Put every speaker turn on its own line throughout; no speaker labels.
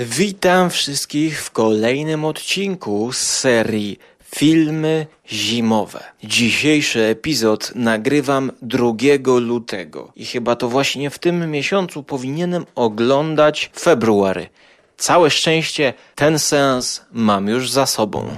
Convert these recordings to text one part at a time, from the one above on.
Witam wszystkich w kolejnym odcinku z serii Filmy zimowe. Dzisiejszy epizod nagrywam 2 lutego i chyba to właśnie w tym miesiącu powinienem oglądać february. Całe szczęście ten sens mam już za sobą.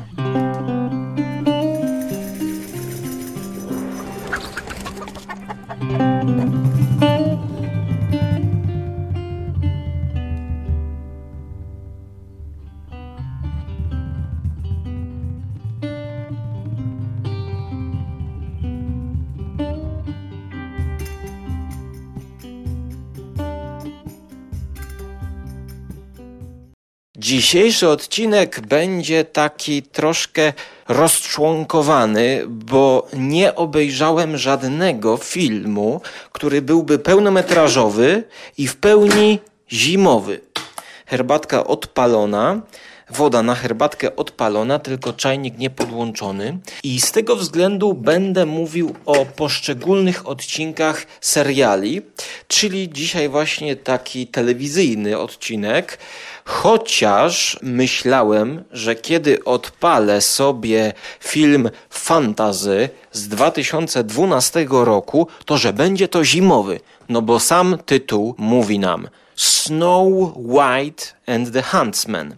Dzisiejszy odcinek będzie taki troszkę rozczłonkowany, bo nie obejrzałem żadnego filmu, który byłby pełnometrażowy i w pełni zimowy. Herbatka odpalona, woda na herbatkę odpalona, tylko czajnik nie podłączony. I z tego względu będę mówił o poszczególnych odcinkach seriali, czyli dzisiaj właśnie taki telewizyjny odcinek. Chociaż myślałem, że kiedy odpalę sobie film fantazy z 2012 roku, to że będzie to zimowy, no bo sam tytuł mówi nam Snow White and the Huntsman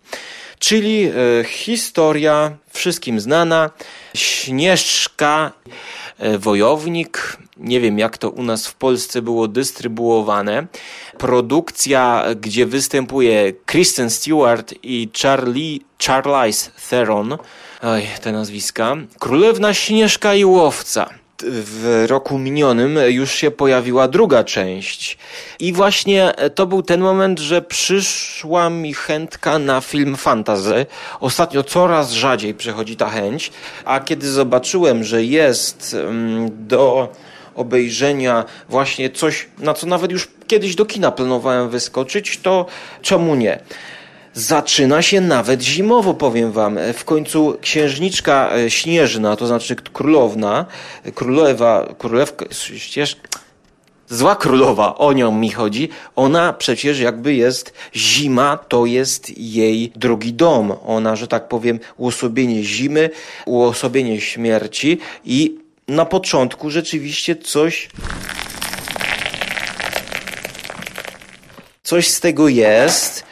czyli e, historia wszystkim znana. Śnieżka, e, wojownik, nie wiem jak to u nas w Polsce było dystrybuowane. Produkcja, gdzie występuje Kristen Stewart i Charlie, Charlize Theron. Oj, te nazwiska. Królewna Śnieżka i Łowca w roku minionym już się pojawiła druga część. I właśnie to był ten moment, że przyszła mi chętka na film fantasy. Ostatnio coraz rzadziej przychodzi ta chęć, a kiedy zobaczyłem, że jest mm, do obejrzenia właśnie coś, na co nawet już kiedyś do kina planowałem wyskoczyć, to czemu nie? Zaczyna się nawet zimowo, powiem wam. W końcu księżniczka e, śnieżna, to znaczy królowna, królowa, królewka, ścież, zła królowa, o nią mi chodzi. Ona przecież jakby jest zima, to jest jej drugi dom. Ona, że tak powiem, uosobienie zimy, uosobienie śmierci i na początku rzeczywiście coś coś z tego jest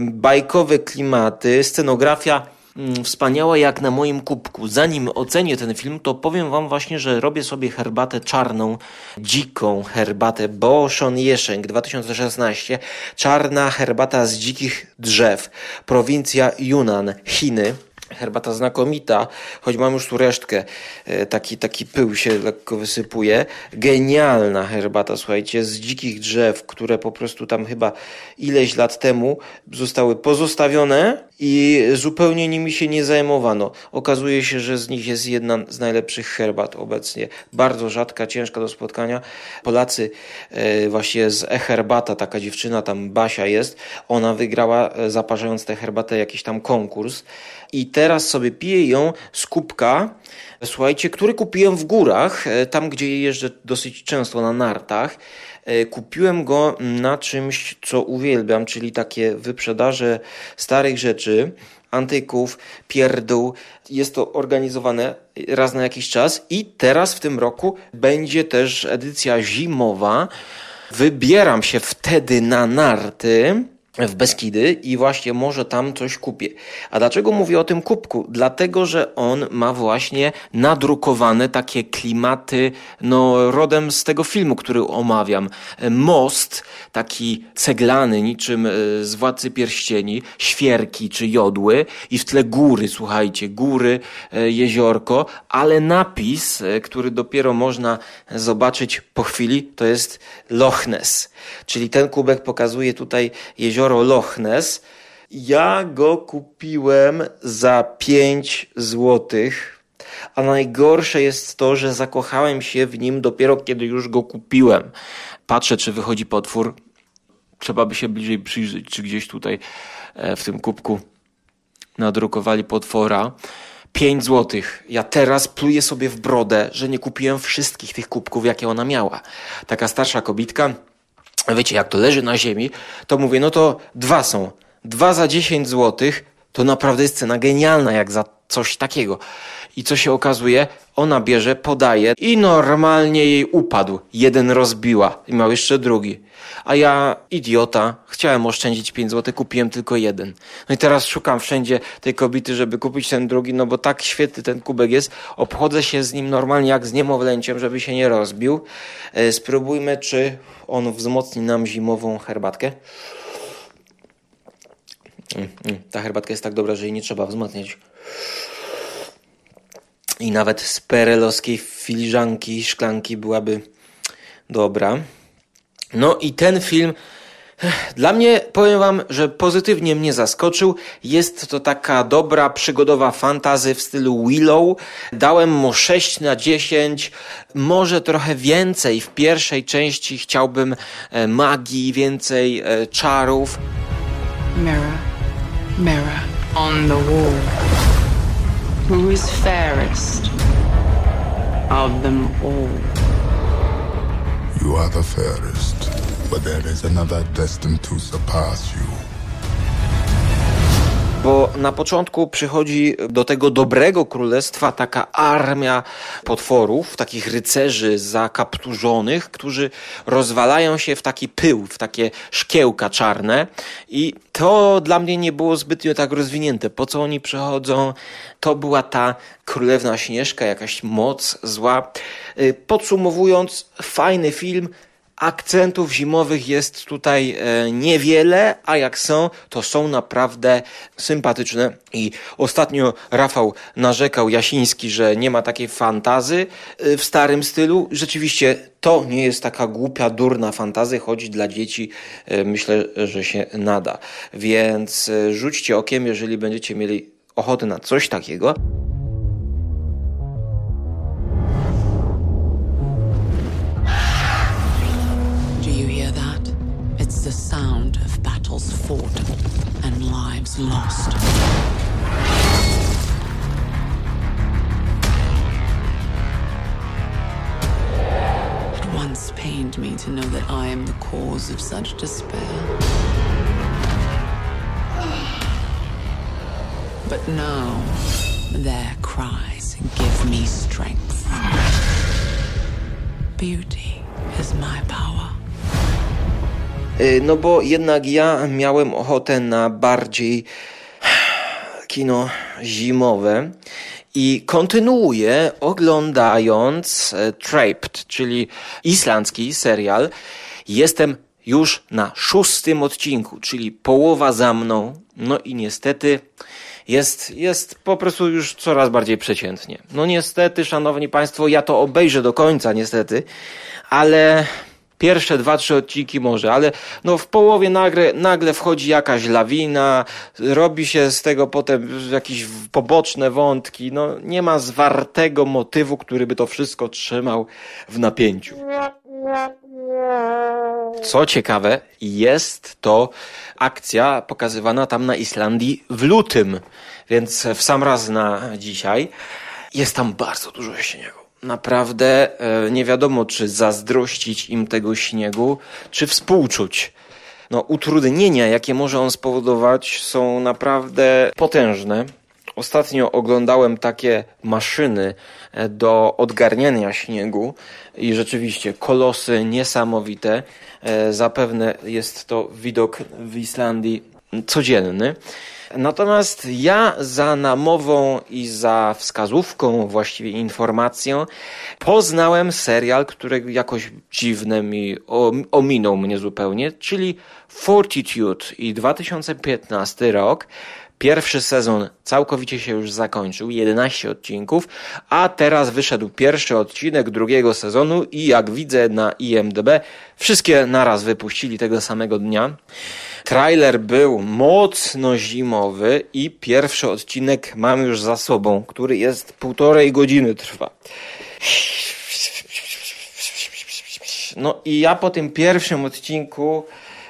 bajkowe klimaty, scenografia mm, wspaniała jak na moim kubku. Zanim ocenię ten film, to powiem wam właśnie, że robię sobie herbatę czarną, dziką herbatę Boszon Jeszęk 2016. Czarna herbata z dzikich drzew. Prowincja Yunnan, Chiny herbata znakomita, choć mam już tu resztkę, e, taki, taki pył się lekko wysypuje. Genialna herbata, słuchajcie, z dzikich drzew, które po prostu tam chyba ileś lat temu zostały pozostawione i zupełnie nimi się nie zajmowano. Okazuje się, że z nich jest jedna z najlepszych herbat obecnie. Bardzo rzadka, ciężka do spotkania. Polacy e, właśnie z e-herbata, taka dziewczyna tam Basia jest, ona wygrała e, zaparzając tę herbatę jakiś tam konkurs i teraz sobie piję ją z kubka, słuchajcie, który kupiłem w górach, e, tam gdzie jeżdżę dosyć często na nartach. E, kupiłem go na czymś, co uwielbiam, czyli takie wyprzedaże starych rzeczy, antyków, pierdół. Jest to organizowane raz na jakiś czas i teraz w tym roku będzie też edycja zimowa. Wybieram się wtedy na narty w Beskidy i właśnie może tam coś kupię. A dlaczego mówię o tym kubku? Dlatego, że on ma właśnie nadrukowane takie klimaty, no rodem z tego filmu, który omawiam. Most, taki ceglany, niczym e, z Władcy Pierścieni, świerki czy jodły i w tle góry, słuchajcie, góry, e, jeziorko, ale napis, e, który dopiero można zobaczyć po chwili, to jest Loch Ness. Czyli ten kubek pokazuje tutaj jezioro jezioro Loch Ness. Ja go kupiłem za 5 złotych. A najgorsze jest to, że zakochałem się w nim dopiero kiedy już go kupiłem. Patrzę, czy wychodzi potwór. Trzeba by się bliżej przyjrzeć, czy gdzieś tutaj e, w tym kubku nadrukowali potwora. 5 złotych. Ja teraz pluję sobie w brodę, że nie kupiłem wszystkich tych kubków, jakie ona miała. Taka starsza kobitka wiecie, jak to leży na ziemi, to mówię, no to dwa są 2 za 10 zł to naprawdę jest cena genialna jak za coś takiego. I co się okazuje? Ona bierze, podaje i normalnie jej upadł. Jeden rozbiła i miał jeszcze drugi. A ja, idiota, chciałem oszczędzić 5 zł, kupiłem tylko jeden. No i teraz szukam wszędzie tej kobiety, żeby kupić ten drugi, no bo tak świetny ten kubek jest. Obchodzę się z nim normalnie jak z niemowlęciem, żeby się nie rozbił. E, spróbujmy, czy on wzmocni nam zimową herbatkę. Mm, mm, ta herbatka jest tak dobra, że jej nie trzeba wzmacniać. I nawet z perelowskiej filiżanki, szklanki byłaby dobra. No i ten film dla mnie, powiem wam, że pozytywnie mnie zaskoczył. Jest to taka dobra, przygodowa fantazy w stylu Willow. Dałem mu 6 na 10, może trochę więcej. W pierwszej części chciałbym e, magii, więcej e, czarów. Mirror, mirror on the wall. Who is fairest of them all? You are the fairest, but there is another destined to surpass you. Bo na początku przychodzi do tego dobrego królestwa taka armia potworów, takich rycerzy zakapturzonych, którzy rozwalają się w taki pył, w takie szkiełka czarne. I to dla mnie nie było zbytnio tak rozwinięte. Po co oni przychodzą? To była ta królewna Śnieżka, jakaś moc zła. Y, podsumowując, fajny film, Akcentów zimowych jest tutaj e, niewiele, a jak są, to są naprawdę sympatyczne. I ostatnio Rafał narzekał Jasiński, że nie ma takiej fantazy e, w starym stylu. Rzeczywiście to nie jest taka głupia, durna fantazy, choć dla dzieci e, myślę, że się nada. Więc rzućcie okiem, jeżeli będziecie mieli ochotę na coś takiego. Battles fought and lives lost. It once pained me to know that I am the cause of such despair. But now, their cries give me strength. Beauty is my power. Y, no bo jednak ja miałem ochotę na bardziej kino zimowe i kontynuuję oglądając e, Trapped, czyli islandzki serial. Jestem już na szóstym odcinku, czyli połowa za mną. No i niestety jest, jest po prostu już coraz bardziej przeciętnie. No niestety, szanowni państwo, ja to obejrzę do końca, niestety, ale pierwsze dwa, trzy odcinki może, ale no w połowie nagle, nagle wchodzi jakaś lawina, robi się z tego potem jakieś poboczne wątki, no nie ma zwartego motywu, który by to wszystko trzymał w napięciu. Co ciekawe, jest to akcja pokazywana tam na Islandii w lutym, więc w sam raz na dzisiaj. Jest tam bardzo dużo śniegu naprawdę e, nie wiadomo, czy zazdrościć im tego śniegu, czy współczuć. No, utrudnienia, jakie może on spowodować, są naprawdę potężne. Ostatnio oglądałem takie maszyny e, do odgarniania śniegu i rzeczywiście kolosy niesamowite. E, zapewne jest to widok w Islandii codzienny. Natomiast ja za namową i za wskazówką, właściwie informacją, poznałem serial, który jakoś dziwne mi ominął mnie zupełnie, czyli Fortitude i 2015 rok. Pierwszy sezon całkowicie się już zakończył, 11 odcinków, a teraz wyszedł pierwszy odcinek drugiego sezonu i jak widzę na IMDb, wszystkie naraz wypuścili tego samego dnia. Trailer był mocno zimowy i pierwszy odcinek mam już za sobą, który jest półtorej godziny trwa. No i ja po tym pierwszym odcinku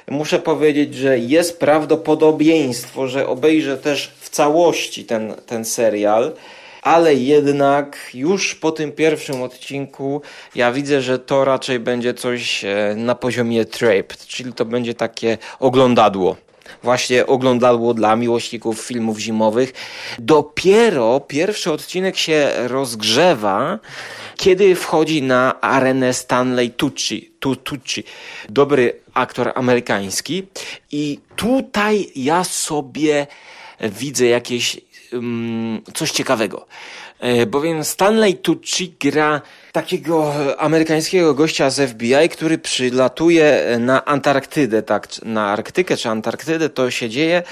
muszę powiedzieć, że jest prawdopodobieństwo, że obejrzę też w całości ten, ten serial ale jednak już po tym pierwszym odcinku ja widzę, że to raczej będzie coś e, na poziomie Trapped, czyli to będzie takie oglądadło. właśnie oglądadło dla miłośników filmów zimowych. Dopiero pierwszy odcinek się rozgrzewa, kiedy wchodzi na arenę Stanley Tucci, tu, Tucci, dobry aktor amerykański i tutaj ja sobie widzę jakieś coś ciekawego. E, bowiem Stanley Tucci gra takiego amerykańskiego gościa z FBI, który przylatuje na Antarktydę, tak, na Arktykę czy Antarktydę to się dzieje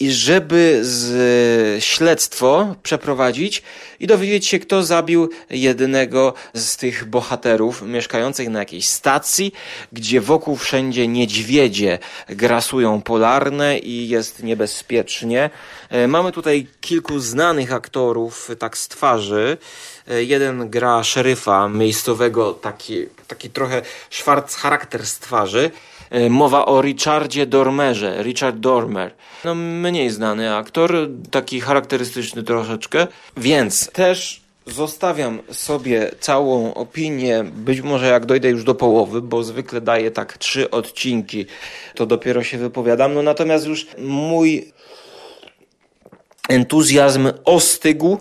i żeby z śledztwo przeprowadzić i dowiedzieć się, kto zabił jednego z tych bohaterów mieszkających na jakiejś stacji, gdzie wokół wszędzie niedźwiedzie grasują polarne i jest niebezpiecznie. E, mamy tutaj kilku znanych aktorów, tak z twarzy. E, jeden gra szeryfa miejscowego, taki, taki trochę szwarc charakter z twarzy. E, mowa o Richardzie Dormerze, Richard Dormer. No mniej znany aktor, taki charakterystyczny troszeczkę, więc też zostawiam sobie całą opinię, być może jak dojdę już do połowy, bo zwykle daję tak trzy odcinki, to dopiero się wypowiadam. No natomiast już mój entuzjazm ostygł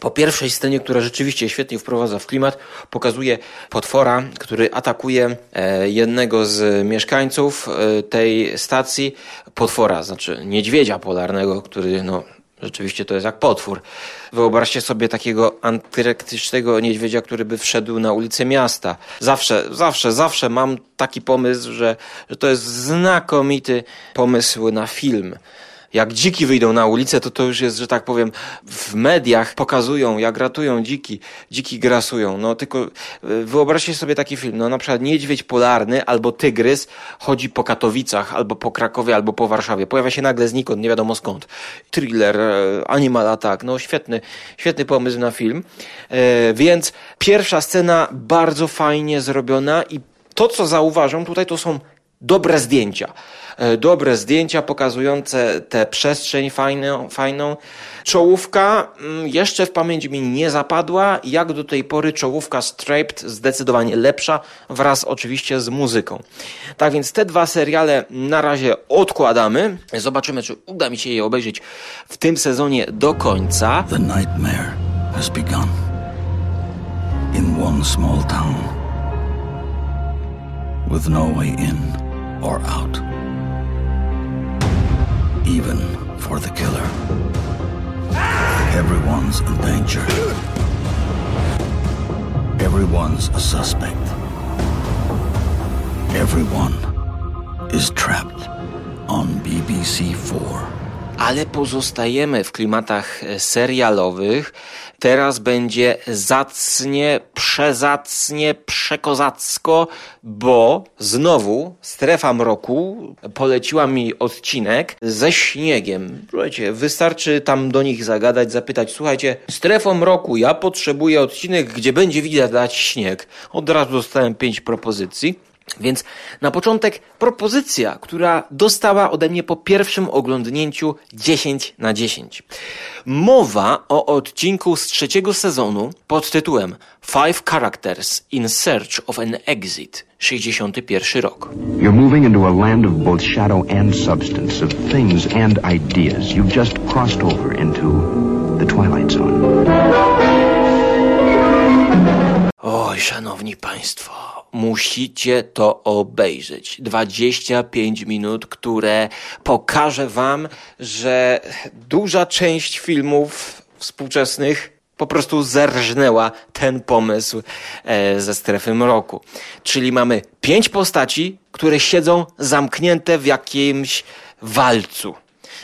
po pierwszej scenie, która rzeczywiście świetnie wprowadza w klimat, pokazuje potwora, który atakuje e, jednego z mieszkańców e, tej stacji. Potwora, znaczy niedźwiedzia polarnego, który no, Rzeczywiście to jest jak potwór. Wyobraźcie sobie takiego antyrektycznego niedźwiedzia, który by wszedł na ulicę miasta. Zawsze, zawsze, zawsze mam taki pomysł, że, że to jest znakomity pomysł na film jak dziki wyjdą na ulicę, to to już jest, że tak powiem, w mediach pokazują, jak ratują dziki, dziki grasują. No tylko e, wyobraźcie sobie taki film, no na przykład niedźwiedź polarny albo tygrys chodzi po Katowicach, albo po Krakowie, albo po Warszawie. Pojawia się nagle znikąd, nie wiadomo skąd. Thriller, e, animal attack, no świetny, świetny pomysł na film. E, więc pierwsza scena bardzo fajnie zrobiona i to, co zauważam tutaj, to są dobre zdjęcia. E, dobre zdjęcia pokazujące tę przestrzeń fajną, fajną. Czołówka mm, jeszcze w pamięć mi nie zapadła, jak do tej pory czołówka Striped zdecydowanie lepsza, wraz oczywiście z muzyką. Tak więc te dwa seriale na razie odkładamy. Zobaczymy, czy uda mi się je obejrzeć w tym sezonie do końca. The nightmare has begun in one small town with no way in or out. even for the killer. Everyone's in danger. Everyone's a suspect. Everyone is trapped on BBC 4. ale pozostajemy w klimatach e, serialowych. Teraz będzie zacnie, przezacnie, przekozacko, bo znowu strefa mroku poleciła mi odcinek ze śniegiem. Słuchajcie, wystarczy tam do nich zagadać, zapytać, słuchajcie, strefą mroku, ja potrzebuję odcinek, gdzie będzie widać śnieg. Od razu dostałem pięć propozycji. Więc na początek propozycja, która dostała ode mnie po pierwszym oglądnięciu 10 na 10. Mowa o odcinku z trzeciego sezonu pod tytułem Five Characters in Search of an Exit, 61 rok. You're moving into a land of both shadow and substance, of things and ideas. You've just crossed over into the Twilight Zone. Oj, szanowni państwo musicie to obejrzeć. 25 minut, które pokaże wam, że duża część filmów współczesnych po prostu zerżnęła ten pomysł e, ze strefy mroku. Czyli mamy pięć postaci, które siedzą zamknięte w jakimś walcu,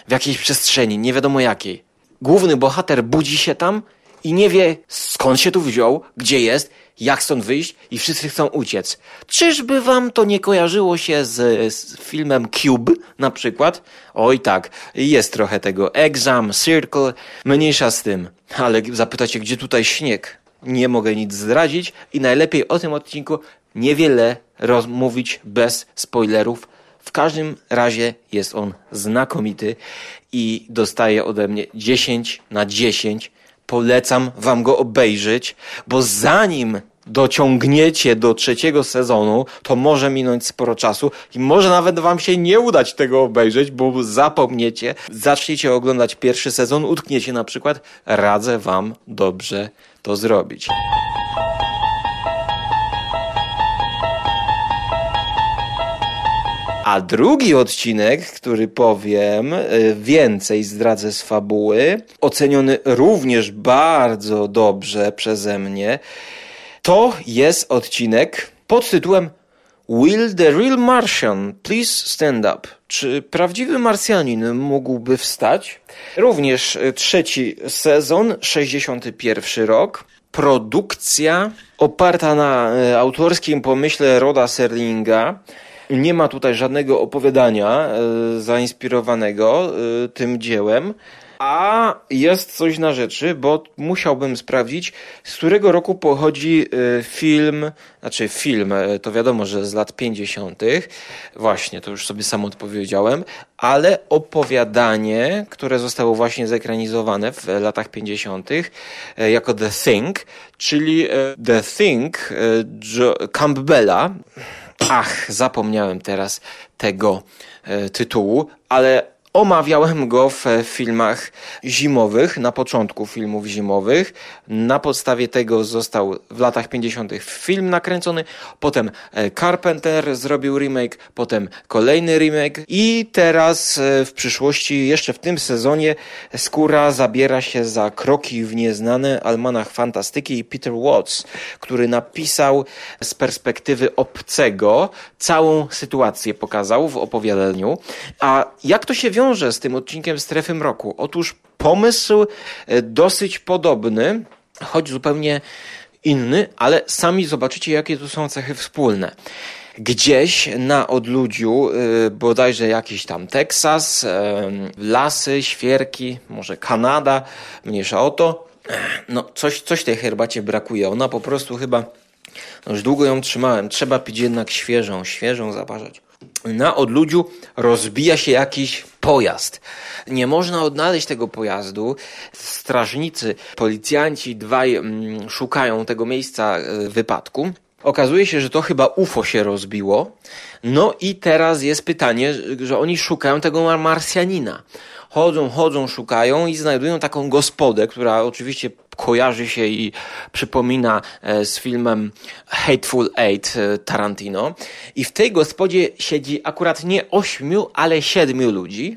w jakiejś przestrzeni, nie wiadomo jakiej. Główny bohater budzi się tam i nie wie skąd się tu wziął, gdzie jest jak stąd wyjść i wszyscy chcą uciec. Czyżby wam to nie kojarzyło się z, z filmem Cube na przykład? Oj tak, jest trochę tego. Exam, Circle, mniejsza z tym. Ale zapytacie, gdzie tutaj śnieg? Nie mogę nic zdradzić i najlepiej o tym odcinku niewiele rozmówić bez spoilerów. W każdym razie jest on znakomity i dostaje ode mnie 10 na 10 polecam wam go obejrzeć, bo zanim dociągniecie do trzeciego sezonu, to może minąć sporo czasu i może nawet wam się nie udać tego obejrzeć, bo zapomniecie, zaczniecie oglądać pierwszy sezon, utkniecie na przykład. Radzę wam dobrze to zrobić. A drugi odcinek, który powiem, y, więcej zdradzę z fabuły, oceniony również bardzo dobrze przeze mnie, to jest odcinek pod tytułem Will the real Martian please stand up? Czy prawdziwy Marsjanin mógłby wstać? Również y, trzeci sezon, 61 rok. Produkcja oparta na y, autorskim pomyśle Roda Serlinga. Nie ma tutaj żadnego opowiadania e, zainspirowanego e, tym dziełem. A jest coś na rzeczy, bo musiałbym sprawdzić, z którego roku pochodzi e, film, znaczy film, to wiadomo, że z lat 50. Właśnie, to już sobie sam odpowiedziałem, ale opowiadanie, które zostało właśnie zekranizowane w latach 50. jako The Thing, czyli The Thing Campbella Ach, zapomniałem teraz tego e, tytułu, ale Omawiałem go w filmach zimowych, na początku filmów zimowych. Na podstawie tego został w latach 50. film nakręcony, potem e, Carpenter zrobił remake, potem kolejny remake i teraz e, w przyszłości, jeszcze w tym sezonie, Skóra zabiera się za kroki w nieznane almanach fantastyki i Peter Watts, który napisał z perspektywy obcego całą sytuację, pokazał w opowiadaniu. A jak to się wiąże wiąże z tym odcinkiem Strefy Mroku? Otóż pomysł e, dosyć podobny, choć zupełnie inny, ale sami zobaczycie, jakie tu są cechy wspólne. Gdzieś na odludziu, e, bodajże jakiś tam Teksas, e, lasy, świerki, może Kanada, mniejsza o to. No, coś, coś tej herbacie brakuje. Ona po prostu chyba, no już długo ją trzymałem, trzeba pić jednak świeżą, świeżą zaparzać na odludziu rozbija się jakiś pojazd. Nie można odnaleźć tego pojazdu. Strażnicy, policjanci dwaj mm, szukają tego miejsca e, wypadku. Okazuje się, że to chyba UFO się rozbiło. No i teraz jest pytanie, że oni szukają tego Marsjanina. Chodzą, chodzą, szukają i znajdują taką gospodę, która oczywiście kojarzy się i przypomina e, z filmem Hateful Eight e, Tarantino. I w tej gospodzie siedzi akurat nie ośmiu, ale siedmiu ludzi.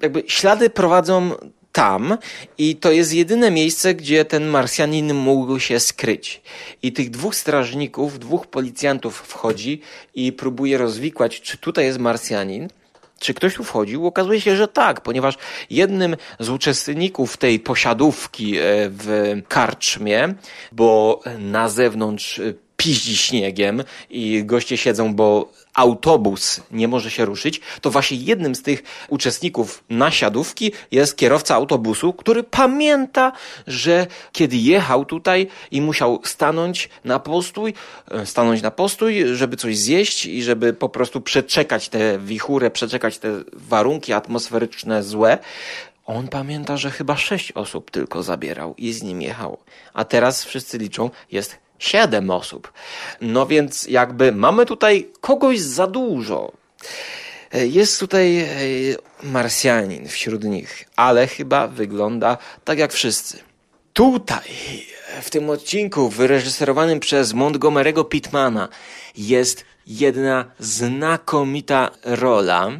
Jakby ślady prowadzą tam i to jest jedyne miejsce, gdzie ten Marsjanin mógł się skryć. I tych dwóch strażników, dwóch policjantów wchodzi i próbuje rozwikłać, czy tutaj jest Marsjanin. Czy ktoś tu wchodził? Okazuje się, że tak, ponieważ jednym z uczestników tej posiadówki e, w karczmie, bo na zewnątrz e, piździ śniegiem i goście siedzą, bo autobus nie może się ruszyć, to właśnie jednym z tych uczestników nasiadówki jest kierowca autobusu, który pamięta, że kiedy jechał tutaj i musiał stanąć na postój, e, stanąć na postój, żeby coś zjeść i żeby po prostu przeczekać tę wichurę, przeczekać te warunki atmosferyczne złe, on pamięta, że chyba sześć osób tylko zabierał i z nim jechał. A teraz wszyscy liczą, jest siedem osób. No więc jakby mamy tutaj kogoś za dużo. Jest tutaj e, Marsjanin wśród nich, ale chyba wygląda tak jak wszyscy. Tutaj, w tym odcinku wyreżyserowanym przez Montgomery'ego Pittmana jest jedna znakomita rola.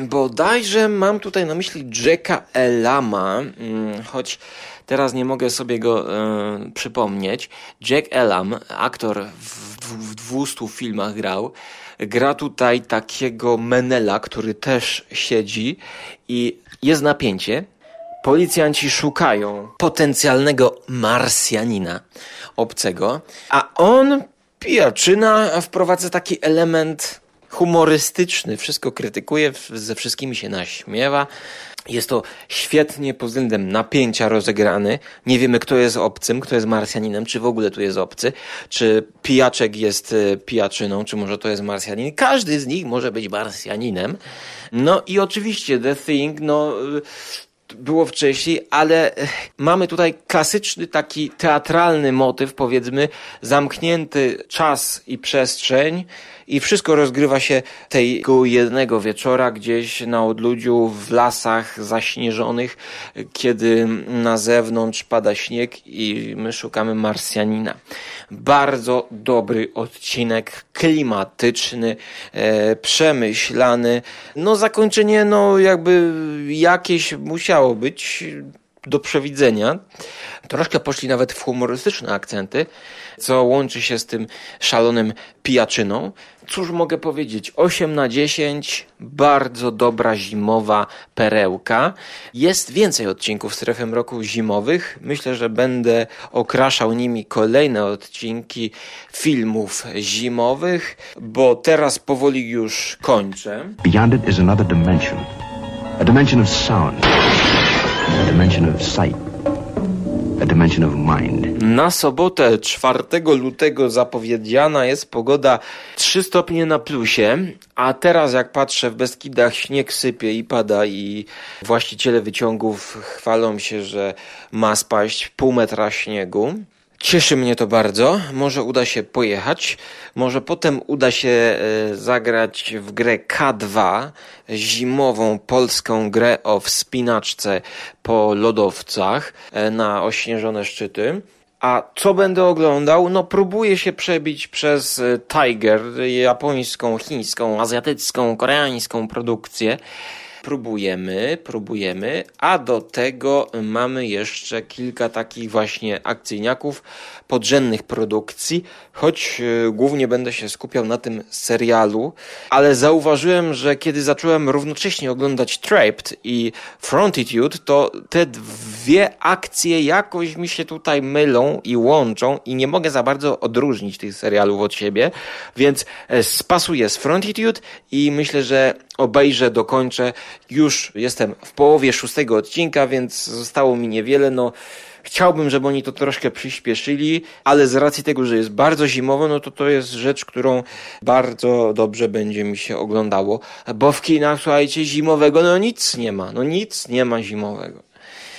Bodajże mam tutaj na myśli Jacka Elama, mm, choć teraz nie mogę sobie go e, przypomnieć. Jack Elam, aktor w, w 200 filmach grał, gra tutaj takiego Menela, który też siedzi i jest napięcie. Policjanci szukają potencjalnego Marsjanina obcego, a on pijaczyna wprowadza taki element humorystyczny, wszystko krytykuje, ze wszystkimi się naśmiewa. Jest to świetnie pod względem napięcia rozegrany. Nie wiemy, kto jest obcym, kto jest Marsjaninem, czy w ogóle tu jest obcy, czy pijaczek jest e, pijaczyną, czy może to jest Marsjanin. Każdy z nich może być Marsjaninem. No i oczywiście The Thing, no było wcześniej, ale e, mamy tutaj klasyczny taki teatralny motyw, powiedzmy, zamknięty czas i przestrzeń i wszystko rozgrywa się tego jednego wieczora gdzieś na odludziu w lasach zaśnieżonych, kiedy na zewnątrz pada śnieg i my szukamy Marsjanina. Bardzo dobry odcinek, klimatyczny, e, przemyślany. No zakończenie, no jakby jakieś musiało być do przewidzenia. Troszkę poszli nawet w humorystyczne akcenty, co łączy się z tym szalonym pijaczyną. Cóż mogę powiedzieć? 8 na 10, bardzo dobra zimowa perełka. Jest więcej odcinków Strefy Mroku zimowych. Myślę, że będę okraszał nimi kolejne odcinki filmów zimowych, bo teraz powoli już kończę. Beyond it is another dimension. A dimension of sound. A dimension of sight. Na sobotę 4 lutego zapowiedziana jest pogoda 3 stopnie na plusie, a teraz jak patrzę w Beskidach śnieg sypie i pada i właściciele wyciągów chwalą się, że ma spaść pół metra śniegu. Cieszy mnie to bardzo. Może uda się pojechać. Może potem uda się e, zagrać w grę K2, zimową polską grę o wspinaczce po lodowcach e, na ośnieżone szczyty. A co będę oglądał? No próbuję się przebić przez e, Tiger, japońską, chińską, azjatycką, koreańską produkcję. Próbujemy, próbujemy, a do tego mamy jeszcze kilka takich właśnie akcyjniaków, podrzędnych produkcji, choć e, głównie będę się skupiał na tym serialu, ale zauważyłem, że kiedy zacząłem równocześnie oglądać Trapped i Frontitude, to te dwie akcje jakoś mi się tutaj mylą i łączą i nie mogę za bardzo odróżnić tych serialów od siebie, więc e, spasuję z Frontitude i myślę, że obejrzę, dokończę. Już jestem w połowie szóstego odcinka, więc zostało mi niewiele. No, chciałbym, żeby oni to troszkę przyspieszyli, ale z racji tego, że jest bardzo zimowo, no to to jest rzecz, którą bardzo dobrze będzie mi się oglądało, bo w kinach, słuchajcie, zimowego no nic nie ma, no nic nie ma zimowego.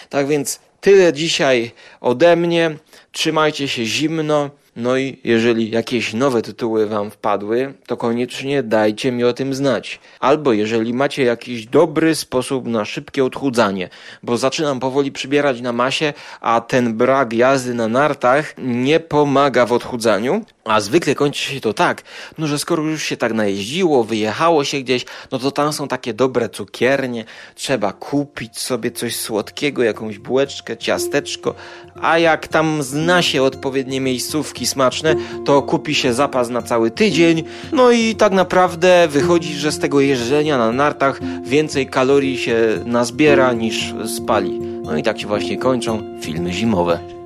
Tak więc tyle dzisiaj ode mnie. Trzymajcie się zimno. No i jeżeli jakieś nowe tytuły Wam wpadły, to koniecznie dajcie mi o tym znać. Albo jeżeli macie jakiś dobry sposób na szybkie odchudzanie, bo zaczynam powoli przybierać na masie, a ten brak jazdy na nartach nie pomaga w odchudzaniu. A zwykle kończy się to tak, no że skoro już się tak najeździło, wyjechało się gdzieś, no to tam są takie dobre cukiernie, trzeba kupić sobie coś słodkiego, jakąś bułeczkę, ciasteczko, a jak tam zna się odpowiednie miejscówki smaczne, to kupi się zapas na cały tydzień, no i tak naprawdę wychodzi, że z tego jeżdżenia na nartach więcej kalorii się nazbiera niż spali. No i tak się właśnie kończą filmy zimowe.